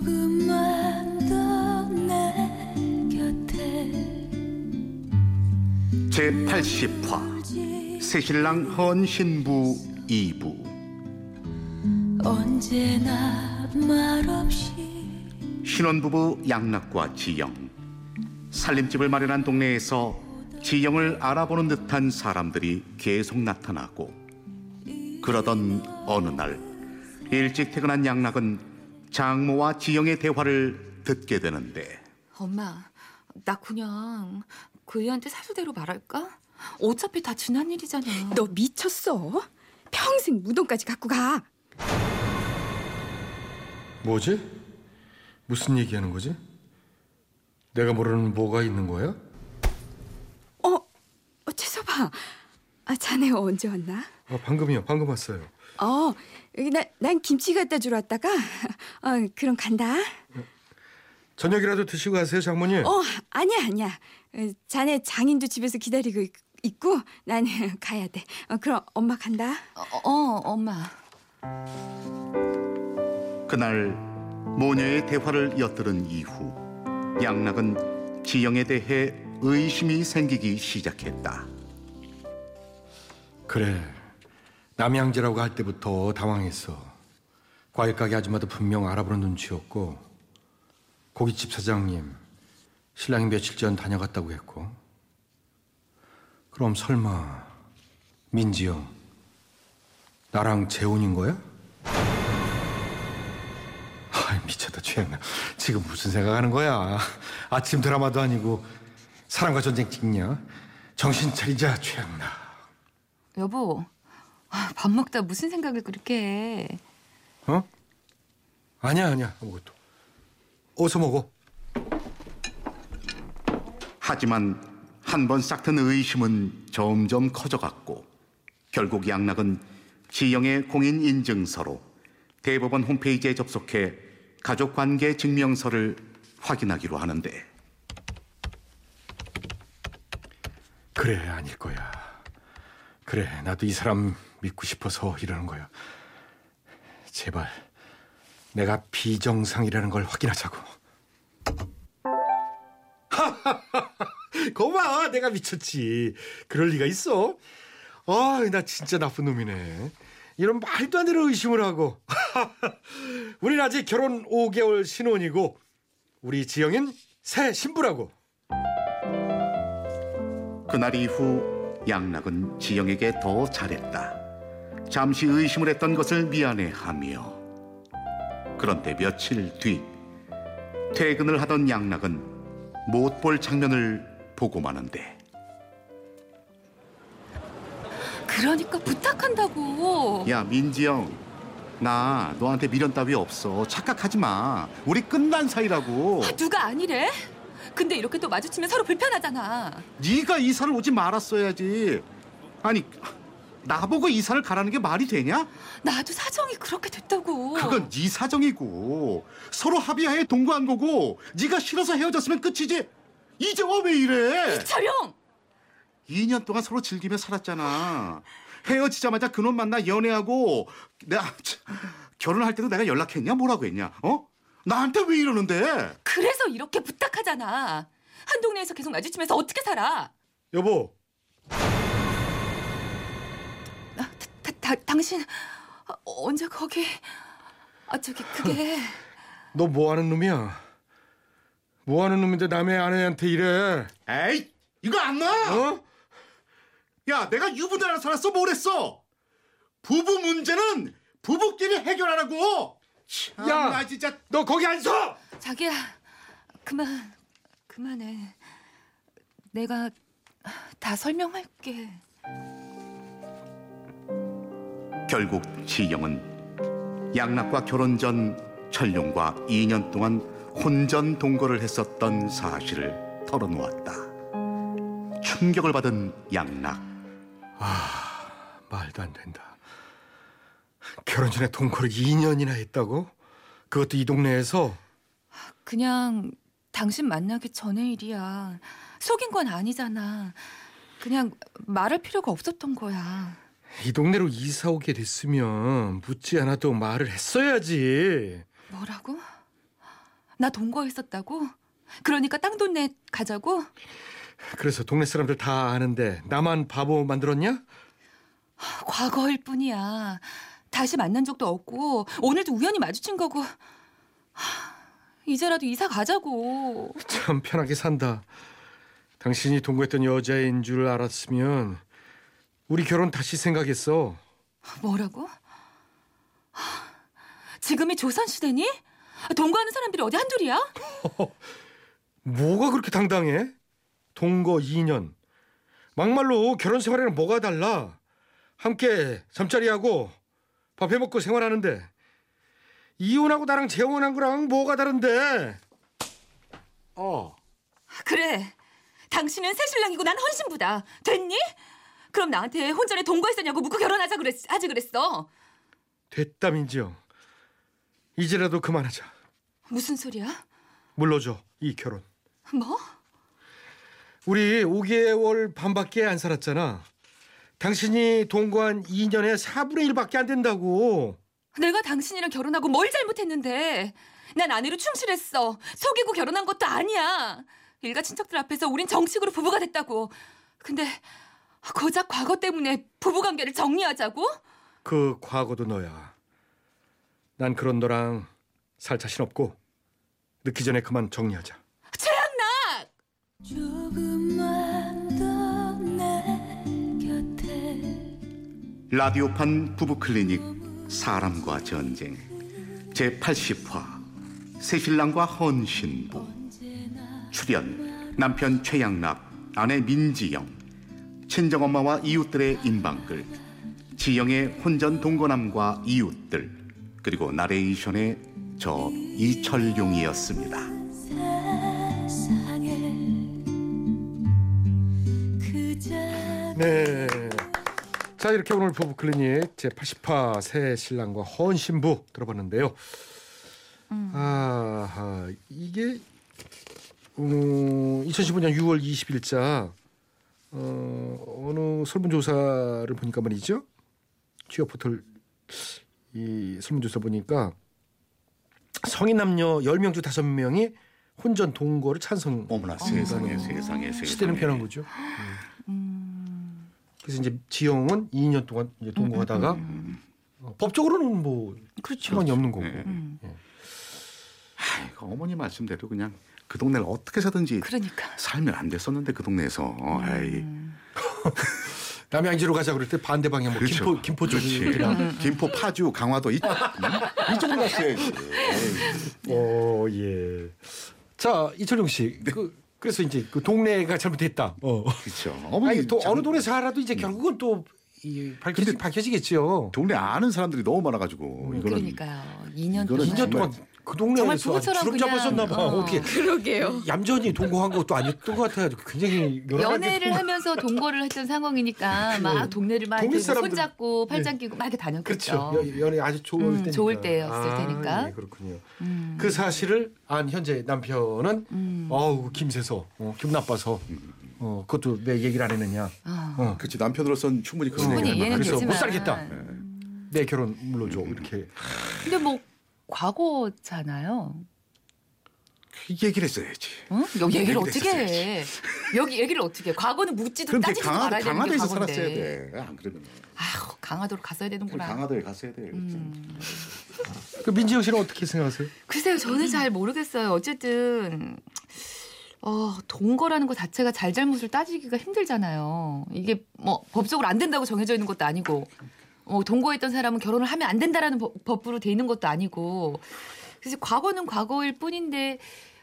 조금만 더내 곁에 제80화 새신랑 헌신부 2부. 언제나 말없이 신혼부부 양락과 지영. 살림집을 마련한 동네에서 지영을 알아보는 듯한 사람들이 계속 나타나고 그러던 어느 날 일찍 퇴근한 양락은 장모와 지영의 대화를 듣게 되는데 엄마, 나 그냥 그 애한테 사실대로 말할까? 어차피 다 지난 일이잖아. 너 미쳤어? 평생 무덤까지 갖고 가. 뭐지? 무슨 얘기하는 거지? 내가 모르는 뭐가 있는 거야? 어, 어 최서봐. 아, 자네 언제 왔나? 아, 방금이요. 방금 왔어요. 어, 여기 나, 난 김치 갖다 주러 왔다가, 어, 그럼 간다. 저녁이라도 드시고 가세요, 장모님. 어, 아니야, 아니야. 어, 자네 장인도 집에서 기다리고 있, 있고, 나는 가야 돼. 어, 그럼 엄마 간다. 어, 어, 엄마. 그날 모녀의 대화를 엿들은 이후 양락은 지영에 대해 의심이 생기기 시작했다. 그래. 남양지라고 할 때부터 당황했어. 과일 가게 아줌마도 분명 알아보는 눈치였고 고깃집 사장님 신랑이 며칠 전 다녀갔다고 했고. 그럼 설마 민지 형 나랑 재혼인 거야? 아 미쳤다 최양나 지금 무슨 생각하는 거야? 아침 드라마도 아니고 사랑과 전쟁 찍냐? 정신 차리자 최양나 여보, 아, 밥 먹다 무슨 생각을 그렇게 해? 어? 아니야 아니야 아무것도 어서 먹어 하지만 한 번 싹튼 의심은 점점 커져갔고 결국 양락은 지영의 공인 인증서로 대법원 홈페이지에 접속해 가족관계 증명서를 확인하기로 하는데 그래 아닐 거야 그래 나도 이 사람 믿고 싶어서 이러는 거야 제발 내가 비정상이라는 걸 확인하자고. 거봐 내가 미쳤지. 그럴 리가 있어. 아 나 진짜 나쁜 놈이네. 이런 말도 안 되는 의심을 하고. 우린 아직 결혼 5개월 신혼이고 우리 지영인 새 신부라고. 그날 이후 양락은 지영에게 더 잘했다. 잠시 의심을 했던 것을 미안해하며. 그런데 며칠 뒤 퇴근을 하던 양락은 못 볼 장면을 보고 마는데. 그러니까 부탁한다고. 야 민지영. 나 너한테 미련 따위 없어. 착각하지 마. 우리 끝난 사이라고. 아, 누가 아니래? 근데 이렇게 또 마주치면 서로 불편하잖아. 네가 이사를 오지 말았어야지. 아니 나보고 이사를 가라는 게 말이 되냐? 나도 사정이 그렇게 됐다고. 그건 네 사정이고 서로 합의하에 동거한 거고 네가 싫어서 헤어졌으면 끝이지 이제 와 왜 이래 촬영. 2년 동안 서로 즐기며 살았잖아 헤어지자마자 그놈 만나 연애하고 내가 참, 결혼할 때도 내가 연락했냐 뭐라고 했냐 어? 나한테 왜 이러는데 그래서 이렇게 부탁하잖아. 한 동네에서 계속 마주치면서 어떻게 살아? 여보 아, 다, 다, 당신 어, 언제 거기? 아 저기 그게 너 뭐 하는 놈이야? 뭐 하는 놈인데 남의 아내한테 이래? 에이 이거 안 놔? 어? 야 내가 유부녀랑 살았어 뭐랬어 부부 문제는 부부끼리 해결하라고 참, 야! 나 진짜 너 거기 안 서! 자기야 그만 그만해. 내가 다 설명할게. 결국 지영은 양락과 결혼 전 철룡과 2년 동안 혼전 동거를 했었던 사실을 털어놓았다. 충격을 받은 양락. 말도 안 된다. 결혼 전에 동거를 2년이나 했다고? 그것도 이 동네에서? 그냥 당신 만나기 전의 일이야. 속인 건 아니잖아. 그냥 말할 필요가 없었던 거야. 이 동네로 이사 오게 됐으면 묻지 않아도 말을 했어야지. 뭐라고? 나 동거했었다고? 그러니까 땅돈내 가자고? 그래서 동네 사람들 다 아는데 나만 바보 만들었냐? 과거일 뿐이야. 다시 만난 적도 없고 오늘도 우연히 마주친 거고. 하, 이제라도 이사 가자고. 참 편하게 산다. 당신이 동거했던 여자인 줄 알았으면 우리 결혼 다시 생각했어. 뭐라고? 하, 지금이 조선시대니? 동거하는 사람들이 어디 한둘이야? 뭐가 그렇게 당당해? 동거 2년. 막말로 결혼 생활에는 뭐가 달라? 함께 잠자리하고 밥 해먹고 생활하는데 이혼하고 나랑 재혼한 거랑 뭐가 다른데? 어. 그래. 당신은 새신랑이고 난 헌신부다. 됐니? 그럼 나한테 혼전에 동거했었냐고 묻고 결혼하자 그랬, 하지 그랬어. 됐다 민지영. 이제라도 그만하자. 무슨 소리야? 물러줘 이 결혼. 뭐? 우리 5개월 반밖에 안 살았잖아. 당신이 동거한 2년에 4분의 1밖에 안 된다고. 내가 당신이랑 결혼하고 뭘 잘못했는데? 난 아내로 충실했어. 속이고 결혼한 것도 아니야. 일가 친척들 앞에서 우린 정식으로 부부가 됐다고. 근데 고작 과거 때문에 부부관계를 정리하자고? 그 과거도 너야. 난 그런 너랑 살 자신 없고 늦기 전에 그만 정리하자. 최양락! 조금만 더내 곁에 라디오판 부부클리닉 사람과 전쟁 제80화 새신랑과 헌신부 출연 남편 최양락 아내 민지영 친정엄마와 이웃들의 인방글 지영의 혼전 동거남과 이웃들 그리고 나레이션의 저 이철용이었습니다. 네. 자 이렇게 오늘 부부 클리닉 제 80화 새 신랑과 헌 신부 들어봤는데요. 아 이게 어, 2015년 6월 20일자 어, 어느 설문조사를 보니까 말이죠. 취업 포털 이 설문조사 보니까 성인 남녀 10명 중 5명이 혼전 동거를 찬성. 어머나 세상에 세상에 세상에 시대는 변한 거죠. 그래서 이제 지영은 2년 동안 이제 동거하다가 어, 법적으로는 뭐 그렇죠. 상관이 없는 거고. 네. 음. 아이고, 어머니 말씀대로 그냥 그 동네를 어떻게 사든지 그러니까. 살면 안 됐었는데 그 동네에서 아이 남양주로 가자 그럴 때 반대 방향 뭐 그렇죠. 김포 김포 쪽이 김포 파주 강화도 이, 음? 이쪽으로 갔어야지 어 예. 자 이철용 씨, 그 그래서 이제 그 동네가 잘못됐다. 어. 그렇죠 아니 어머니 또 참 어느 동네 살아도 이제 결국은 또 이, 밝혀지, 밝혀지겠죠. 동네 아는 사람들이 너무 많아가지고 이거는 그러니까요. 2년 이거는 동안. 2년 동안 그 동네에서 부부처럼 잡았었나 봐. 어. 어떻게 그러게요. 얌전히 동거한 것도 아니었던 것 같아요. 굉장히 연애를 또- 하면서 동거를 했던 상황이니까 막 동네를 막 동네 이렇게 사람들- 손잡고 팔짱 끼고 막 이렇게 다녔겠죠. 그렇죠. 여- 연애 아주 좋을 음, 때니까. 좋을 때였을 아, 테니까. 예, 그렇군요. 음. 그 사실을 안 현재 남편은 음. 어우 김새서 어, 기분 나빠서 어, 그것도 내 얘기를 안 했느냐. 아. 어, 그렇지 남편으로서는 충분히 그런 충분히 얘기를 그래서 되지만. 못 살겠다. 내 결혼 물러줘 이렇게 근데 뭐 과거잖아요. 이 얘기를 했어야지 응? 여기 얘기를 얘기를 어떻게 해? 했었어야지. 여기 얘기를 어떻게 해? 과거는 묻지도 따지지도 강화, 말아야 되는 게 강화도에서 살았어야 과거인데. 돼안 그러면 아휴 강화도로 갔어야 되는구나. 강화도에 갔어야 돼 음. 그 민지영 씨는 어떻게 생각하세요? 글쎄요, 저는 잘 모르겠어요. 어쨌든 어, 동거라는 것 자체가 잘잘못을 따지기가 힘들잖아요. 이게 뭐 법적으로 안 된다고 정해져 있는 것도 아니고, 어, 동거했던 사람은 결혼을 하면 안 된다라는 법, 법으로 돼 있는 것도 아니고, 그래서 과거는 과거일 뿐인데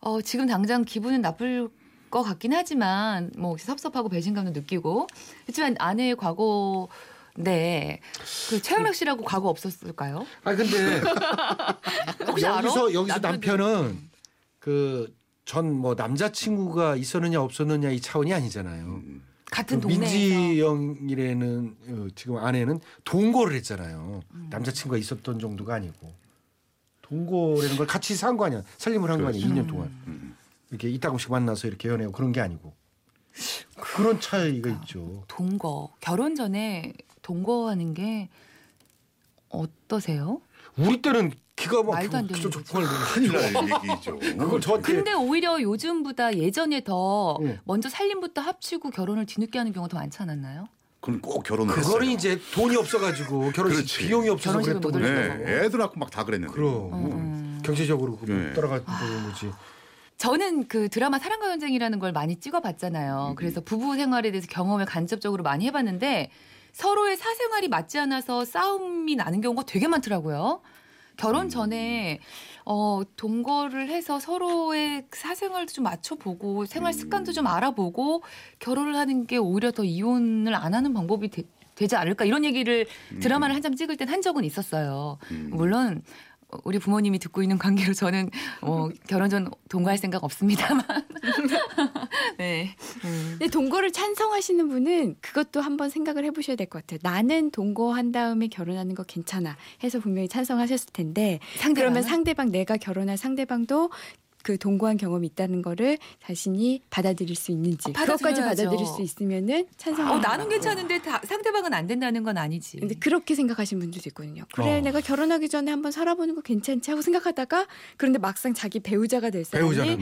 어, 지금 당장 기분은 나쁠 것 같긴 하지만 뭐 섭섭하고 배신감도 느끼고 그렇지만 아내의 과거 네. 그 최영락 씨라고 과거 없었을까요? 아 근데 혹시 알아? 여기서 여기서 남편들- 남편은 그 전 뭐 남자친구가 있었느냐 없었느냐 이 차원이 아니잖아요. 음. 같은 그 동네에서 민지영이라는 어, 지금 아내는 동거를 했잖아요. 음. 남자친구가 있었던 정도가 아니고 동거라는 걸 같이 산 거 아니야. 살림을 한 거 아니야. 2년 동안 음. 이렇게 이따금씩 만나서 이렇게 연애하고 그런 게 아니고 그런 차이가 있죠. 동거 결혼 전에 동거하는 게 어떠세요? 우리 때는 기가 막 말도 안 되는 기적 거지. 폭발 큰일 날 얘기죠. 그걸 저한테 근데 오히려 요즘보다 예전에 더 네. 먼저 살림부터 합치고 결혼을 뒤늦게 하는 경우가 더 많지 않았나요? 그럼 꼭 결혼을 그거는 했어요. 이제 돈이 없어가지고 결혼식 그렇지. 비용이 없어서 결혼식을 그랬던 못. 올리고. 네, 애들 낳고 막 다 그랬는데. 그럼 음. 경제적으로 그거 네. 따라갔던 거지. 저는 그 드라마 사랑과 전쟁이라는 걸 많이 찍어봤잖아요. 그래서 부부 생활에 대해서 경험을 간접적으로 많이 해봤는데 서로의 사생활이 맞지 않아서 싸움이 나는 경우가 되게 많더라고요. 결혼 전에 어 동거를 해서 서로의 사생활도 좀 맞춰보고 생활 습관도 좀 알아보고 결혼을 하는 게 오히려 더 이혼을 안 하는 방법이 되, 지 않을까 이런 얘기를 드라마를 한참 찍을 땐 한 적은 있었어요. 음. 물론 우리 부모님이 듣고 있는 관계로 저는 어, 결혼 전 동거할 생각 없습니다만. 네. 음. 근데 동거를 찬성하시는 분은 그것도 한번 생각을 해보셔야 될 것 같아요. 나는 동거한 다음에 결혼하는 거 괜찮아 해서 분명히 찬성하셨을 텐데 상대방은? 그러면 상대방 내가 결혼할 상대방도 그 동거한 경험이 있다는 거를 자신이 받아들일 수 있는지 어, 그것까지. 받아들일 수 있으면은 찬성. 어, 나는 괜찮은데 다, 상대방은 안 된다는 건 아니지. 근데 그렇게 생각하시는 분들도 있거든요. 그래 어. 내가 결혼하기 전에 한번 살아보는 거 괜찮지 하고 생각하다가 그런데 막상 자기 배우자가 될 사람이 배우자는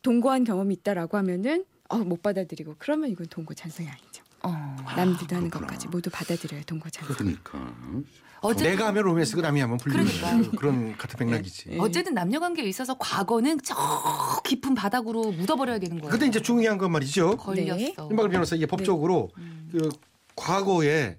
동거한 경험이 있다라고 하면은 어, 못 받아들이고 그러면 이건 동거 찬성이 아니죠. 어. 남들도 하는 그렇구나. 것까지 모두 받아들여요 동거 찬성. 그러니까. 어쨌든, 내가 하면 로맨스고 남이 하면 불륜. 그러니까. 그런 같은 맥락이지. 어쨌든 남녀 관계에 있어서 과거는 저 깊은 바닥으로 묻어버려야 되는 거예요. 근데 이제 중요한 건 말이죠. 걸렸어. 네. 임박을 변호사 이게 법적으로 음. 그 과거에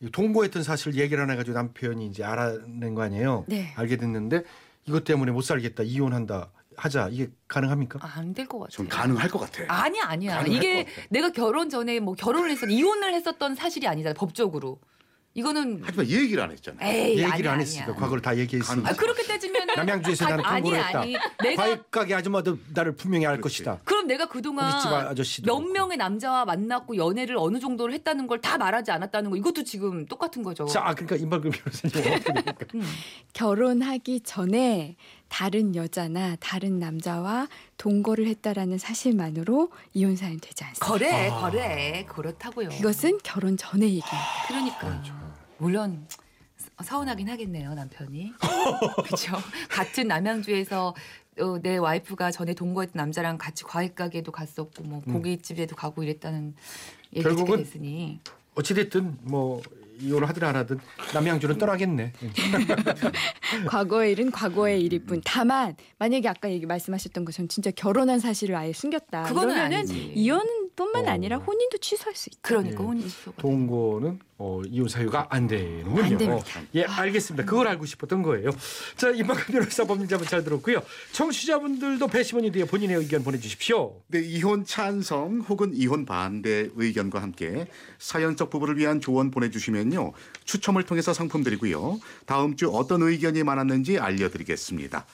이 동거했던 사실을 얘기를 안 해가지고 남편이 이제 알아낸 거 아니에요. 네. 알게 됐는데 이것 때문에 못 살겠다 이혼한다 하자 이게 가능합니까? 안 될 것 같아요. 전 가능할 것 같아. 아니야, 아니야. 이게. 내가 결혼 전에 뭐 결혼을 해서 이혼을 했었던 사실이 아니잖아, 법적으로. 이거는 하지만 얘기를 안 했잖아. 에이, 얘기를 아니야, 안 아니야. 했으니까 과거를 다 얘기했으니까. 아, 그렇게 따지면 남양주에서 나는 아니, 동거를 했다. 아니, 과일 가게 아줌마도 나를 분명히 알 그렇지. 것이다. 그럼 내가 그동안 몇. 명의 남자와 만났고 연애를 어느 정도를 했다는 걸 다 말하지 않았다는 거 이것도 지금 똑같은 거죠. 자, 아, 그러니까 임박근 변호사님? 음. 결혼하기 전에 다른 여자나 다른 남자와 동거를 했다라는 사실만으로 이혼 사유 되지 않습니다. 거래, 아. 거래. 그렇다고요. 그것은 결혼 전의 얘기입니다. 그러니까 물론 서운하긴 하겠네요 남편이 그렇죠 같은 남양주에서 어, 내 와이프가 전에 동거했던 남자랑 같이 과일 가게도 갔었고 뭐 고깃집에도 가고 이랬다는 얘기 듣게 결국은 됐으니 어찌됐든 뭐 이혼을 하든 안 하든 남양주는 떠나겠네. 과거의 일은 과거의 일일 뿐. 다만 만약에 아까 얘기 말씀하셨던 것처럼 진짜 결혼한 사실을 아예 숨겼다. 그거는. 이혼 뿐만 어. 아니라 혼인도 취소할 수 있죠. 그러니까 예. 혼인 취소가 동거는 어, 이혼 사유가 안 되는군요. 안 됩니다. 예, 알겠습니다. 그걸 알고 싶었던 거예요. 자, 임박근 변호사 법률자분 잘 들었고요. 청취자분들도 배심원이 되어 본인의 의견 보내주십시오. 네, 이혼 찬성 혹은 이혼 반대 의견과 함께 사연적 부부를 위한 조언 보내주시면요 추첨을 통해서 상품 드리고요 다음 주 어떤 의견이 많았는지 알려드리겠습니다.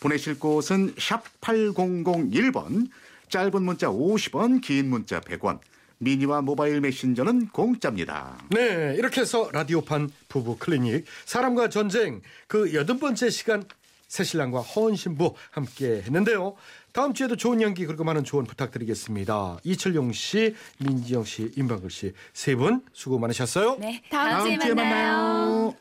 보내실 곳은 샵 8001번 짧은 문자 50원 긴 문자 100원 미니와 모바일 메신저는 공짜입니다. 네, 이렇게 해서 라디오판 부부 클리닉 사람과 전쟁 그 여덟 번째 시간 새신랑과 허은 신부 함께 했는데요. 다음 주에도 좋은 연기 그리고 많은 조언 부탁드리겠습니다. 이철용 씨, 민지영 씨, 임방글 씨 세 분 수고 많으셨어요. 네 다음 다음 주에 만나요.